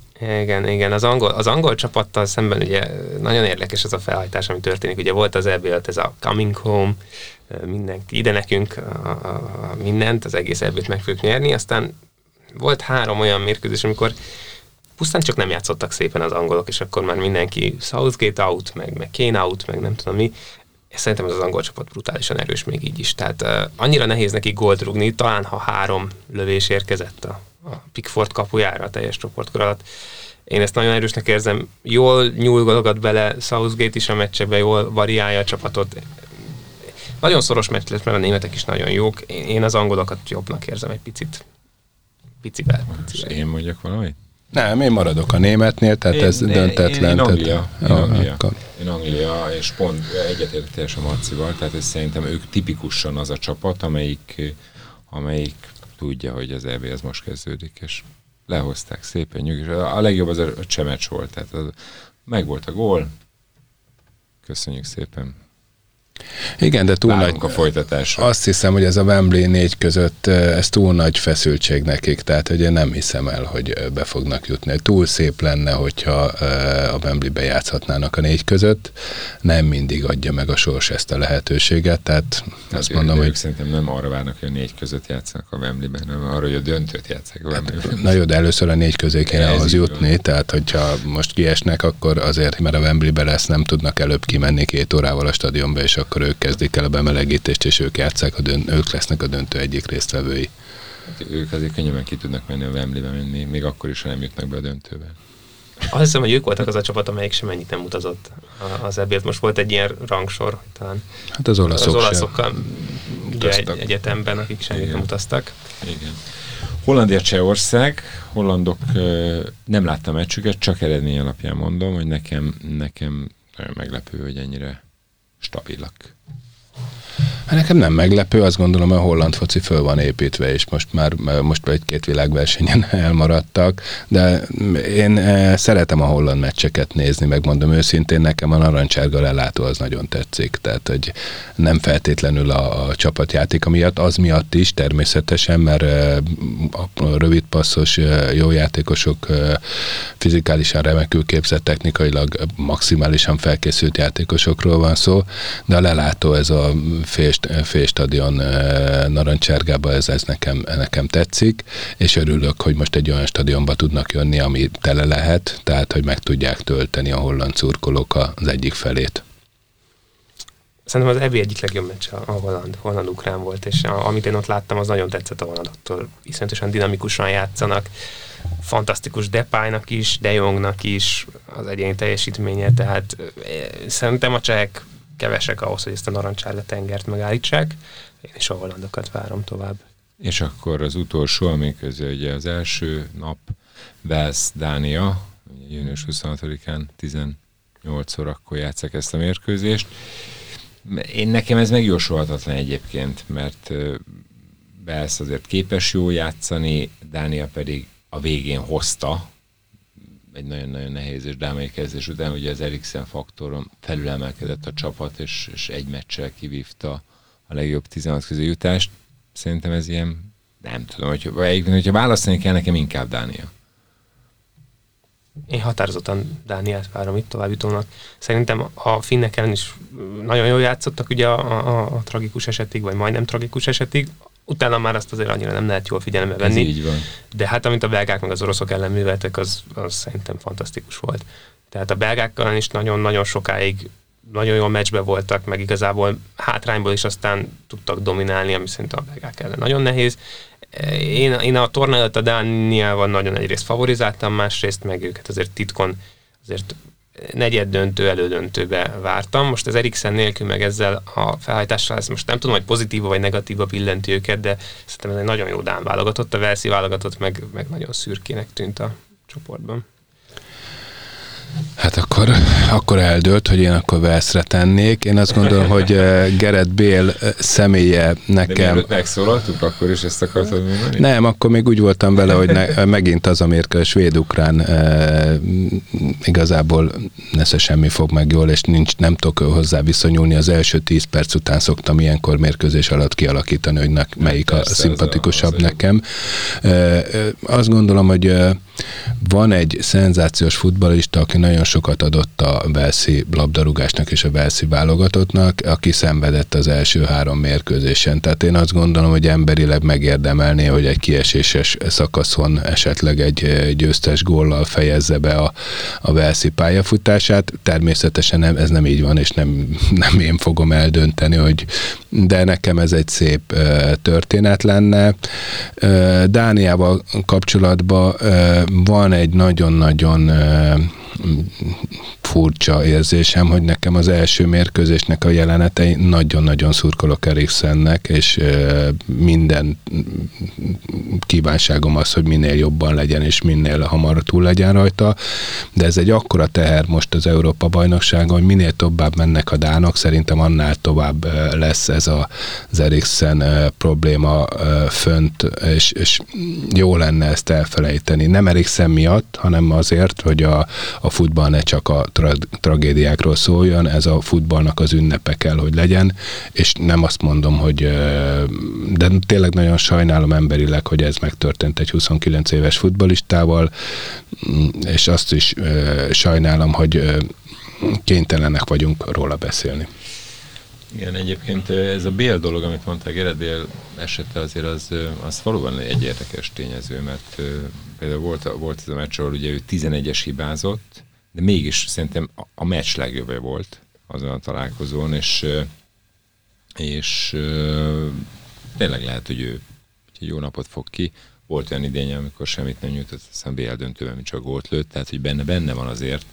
Igen, igen. Az angol, az angol csapattal szemben ugye nagyon érdekes ez a felhajtás, ami történik. Ugye volt az eb ez a coming home, mindenki, ide nekünk a, a, mindent, az egész ebből meg fogjuk nyerni, aztán volt három olyan mérkőzés, amikor pusztán csak nem játszottak szépen az angolok, és akkor már mindenki Southgate out, meg, meg Kane out, meg nem tudom mi, szerintem ez az angol csapat brutálisan erős még így is. Tehát uh, annyira nehéz neki gólt rugni, talán ha három lövés érkezett a, a Pickford kapujára a teljes csoportkor alatt. Én ezt nagyon erősnek érzem. Jól nyúlgalogat bele Southgate is a meccsekbe, jól variálja a csapatot. Nagyon szoros meccs lesz, mert a németek is nagyon jók. Én az angolokat jobbnak érzem egy picit. Picivel.
picivel. És én mondjak valamit?
Nem, én maradok a németnél, tehát én, ez
én,
döntetlen.
Én, én Anglia,
tehát,
én, Anglia. Akkor. én Anglia, és pont egyetértés a Marcival, tehát ez szerintem ők tipikusan az a csapat, amelyik, amelyik tudja, hogy az EB az most kezdődik, és lehozták szépen nyugi. A legjobb az a csemecs volt, tehát az, meg volt a gól, köszönjük szépen,
igen, de túl nagy,
a folytatásra.
Azt hiszem, hogy ez a Wembley négy között, ez túl nagy feszültség nekik, tehát hogy én nem hiszem el, hogy be fognak jutni. Túl szép lenne, hogyha a Wembley-be játszhatnának a négy között. Nem mindig adja meg a sors ezt a lehetőséget, tehát hát azt mondom, hogy...
Szerintem nem arra várnak, hogy a négy között játszanak a Wembley-ben, hanem arra, hogy a döntőt játszák a Wembley-ben.
Na jó, de először a négy közé kéne ahhoz jutni, van. tehát hogyha most kiesnek, akkor azért, mert a Wembley-be lesz, nem tudnak előbb kimenni két órával a stadionba, és akkor ők kezdik el a bemelegítést, és ők játszák, a dönt, ők lesznek a döntő egyik résztvevői.
Hát ők azért könnyebben ki tudnak menni a Wembley-be menni, még akkor is, ha nem jutnak be a döntőbe.
Azt hiszem, hogy ők voltak az a csapat, amelyik sem ennyit nem utazott az ebért. Most volt egy ilyen rangsor talán.
Hát az olaszok
Az olaszokkal ugye egy, egyetemben, akik semmit nem utaztak.
Igen. Hollandia Csehország, hollandok nem láttam meccsüket, csak eredmény alapján mondom, hogy nekem, nekem nagyon meglepő, hogy ennyire Stabilack.
Hát nekem nem meglepő, azt gondolom, a holland foci föl van építve, és most már most egy-két világversenyen elmaradtak, de én eh, szeretem a holland meccseket nézni, megmondom őszintén, nekem a narancsárga lelátó az nagyon tetszik, tehát hogy nem feltétlenül a, a csapatjáték miatt, az miatt is természetesen, mert eh, a rövid passzos eh, jó játékosok fizikálisan remekül képzett, technikailag maximálisan felkészült játékosokról van szó, de a lelátó ez a fél, fél stadion eh, narancsárgába, ez, ez nekem, nekem tetszik, és örülök, hogy most egy olyan stadionba tudnak jönni, ami tele lehet, tehát hogy meg tudják tölteni a holland szurkolók az egyik felét.
Szerintem az EB egyik legjobb meccs a holland, holland ukrán volt, és amit én ott láttam, az nagyon tetszett a hollandoktól. Iszonyatosan dinamikusan játszanak, fantasztikus Depájnak is, De Jongnak is az egyéni teljesítménye, tehát eh, szerintem a csehek kevesek ahhoz, hogy ezt a narancsárga tengert megállítsák. Én is a hollandokat várom tovább.
És akkor az utolsó, ami közül ugye az első nap Wales Dánia, június 26-án 18 órakor játszák ezt a mérkőzést. Én nekem ez megjósolhatatlan egyébként, mert Wales azért képes jól játszani, Dánia pedig a végén hozta egy nagyon-nagyon nehéz és drámai kezdés után, ugye az Eriksen faktoron felülemelkedett a csapat, és, és egy meccsel kivívta a legjobb 16 közé jutást. Szerintem ez ilyen, nem tudom, hogy, vagy, hogyha választani kell, nekem inkább Dánia.
Én határozottan Dániát várom itt továbbjutónak. Szerintem a finnek ellen is nagyon jól játszottak ugye a, a, a tragikus esetig, vagy majdnem tragikus esetig utána már azt azért annyira nem lehet jól figyelembe venni. Ez
így van.
De hát amit a belgák meg az oroszok ellen műveltek, az, az szerintem fantasztikus volt. Tehát a belgákkal is nagyon-nagyon sokáig nagyon jó meccsbe voltak, meg igazából hátrányból is aztán tudtak dominálni, ami szerintem a belgák ellen nagyon nehéz. Én, én a tornáját a Dániával nagyon egyrészt favorizáltam, másrészt meg őket azért titkon azért negyed döntő, elődöntőbe vártam. Most az Eriksen nélkül, meg ezzel a felhajtással, ezt most nem tudom, hogy pozitíva vagy negatíva billenti őket, de szerintem ez egy nagyon jó Dán válogatott, a Velszi válogatott meg, meg nagyon szürkének tűnt a csoportban.
Hát akkor, akkor eldőlt, hogy én akkor Velszre tennék. Én azt gondolom, hogy eh, Gerett Bél eh, személye nekem... De
megszólaltuk, akkor is ezt akartad mondani?
Nem, akkor még úgy voltam vele, hogy ne, eh, megint az a mérkő, svéd-ukrán e, igazából nesze semmi fog meg jól, és nincs, nem tudok hozzá viszonyulni. Az első tíz perc után szoktam ilyenkor mérkőzés alatt kialakítani, hogy ne, melyik a szimpatikusabb az a, az nekem. E, azt gondolom, hogy van egy szenzációs futballista, aki nagyon sokat adott a Velszi labdarúgásnak és a Velszi válogatottnak, aki szenvedett az első három mérkőzésen. Tehát én azt gondolom, hogy emberileg megérdemelné, hogy egy kieséses szakaszon esetleg egy győztes góllal fejezze be a, a Velszi pályafutását. Természetesen nem, ez nem így van, és nem, nem én fogom eldönteni, hogy de nekem ez egy szép történet lenne. Dániával kapcsolatban van egy nagyon-nagyon furcsa érzésem, hogy nekem az első mérkőzésnek a jelenetei nagyon-nagyon szurkolok Eriksennek, és minden kívánságom az, hogy minél jobban legyen, és minél hamar túl legyen rajta, de ez egy akkora teher most az Európa bajnokságon, hogy minél tovább mennek a dánok, szerintem annál tovább lesz ez a, az Eriksen probléma fönt, és, és jó lenne ezt elfelejteni. Nem Eriksen miatt, hanem azért, hogy a, a futball ne csak a tra- tragédiákról szóljon, ez a futballnak az ünnepe kell, hogy legyen, és nem azt mondom, hogy de tényleg nagyon sajnálom emberileg, hogy ez megtörtént egy 29 éves futbalistával, és azt is sajnálom, hogy kénytelenek vagyunk róla beszélni.
Igen, egyébként ez a Bél dolog, amit mondták, Gerard Bél esete azért az, az valóban egy érdekes tényező, mert például volt, volt ez a meccs, ahol ugye ő 11-es hibázott, de mégis szerintem a meccs legjobbja volt azon a találkozón, és, és tényleg lehet, hogy ő egy jó napot fog ki. Volt olyan idénye, amikor semmit nem nyújtott, aztán BL döntőben, mint csak gólt lőtt, tehát hogy benne, benne van azért,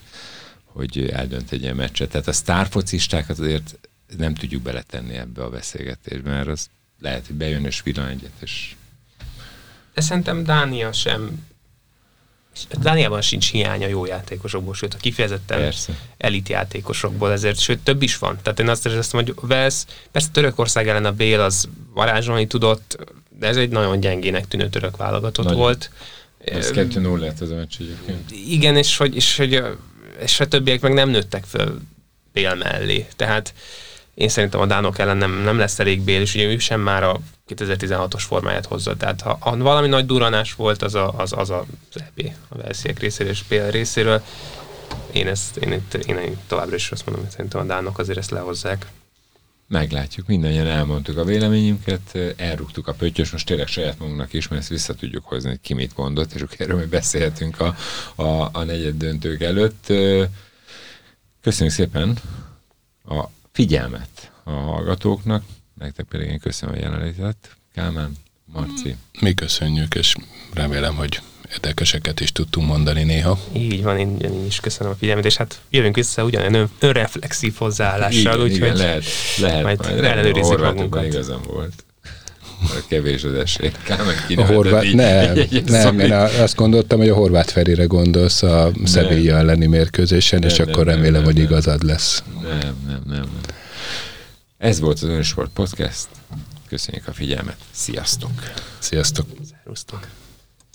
hogy eldönt egy ilyen meccset. Tehát a sztárfocistákat azért nem tudjuk beletenni ebbe a beszélgetésbe, mert az lehet, hogy bejön és villan egyet, és...
De szerintem Dánia sem Dániában sincs hiánya jó játékosokból, sőt, a kifejezetten persze. elit játékosokból, ezért, sőt, több is van. Tehát én azt érzem, hogy Vesz, persze Törökország ellen a Bél az varázsolni tudott, de ez egy nagyon gyengének tűnő török válogatott nagyon. volt.
Ez 2-0 lett az a meccs egyébként.
Igen, és hogy, és, hogy és a többiek meg nem nőttek föl Bél mellé. Tehát én szerintem a Dánok ellen nem, nem lesz elég Bél, és ugye ő sem már a 2016-os formáját hozza. Tehát ha, ha valami nagy duranás volt, az a, az, az, az EB, a Velsziek részéről és Bél részéről. Én, ezt, én, itt, én, én továbbra is azt mondom, hogy szerintem a Dánok azért ezt lehozzák.
Meglátjuk, mindannyian elmondtuk a véleményünket, elrúgtuk a pöttyös, most tényleg saját magunknak is, mert ezt vissza tudjuk hozni, hogy ki mit mondott, és erről mi beszélhetünk a, a, a negyed döntők előtt. Köszönjük szépen a figyelmet a hallgatóknak, nektek pedig én köszönöm a jelenlétet. Kálmán, Marci.
Mi köszönjük, és remélem, hogy érdekeseket is tudtunk mondani néha.
Így van, én, én is köszönöm a figyelmet, és hát jövünk vissza ugyanilyen ön, önreflexív hozzáállással, úgyhogy
lehet, lehet, majd, majd ellenőrizzük magunkat. igazam volt kevés az esély.
A horvát, nem, nem, én azt gondoltam, hogy a horvát Ferire gondolsz a Sevilla elleni mérkőzésen, és nem, akkor nem, remélem, nem, hogy igazad lesz.
Nem, nem, nem. Ez volt az Önsport Podcast. Köszönjük a figyelmet. Sziasztok!
Sziasztok!
Szerusztok!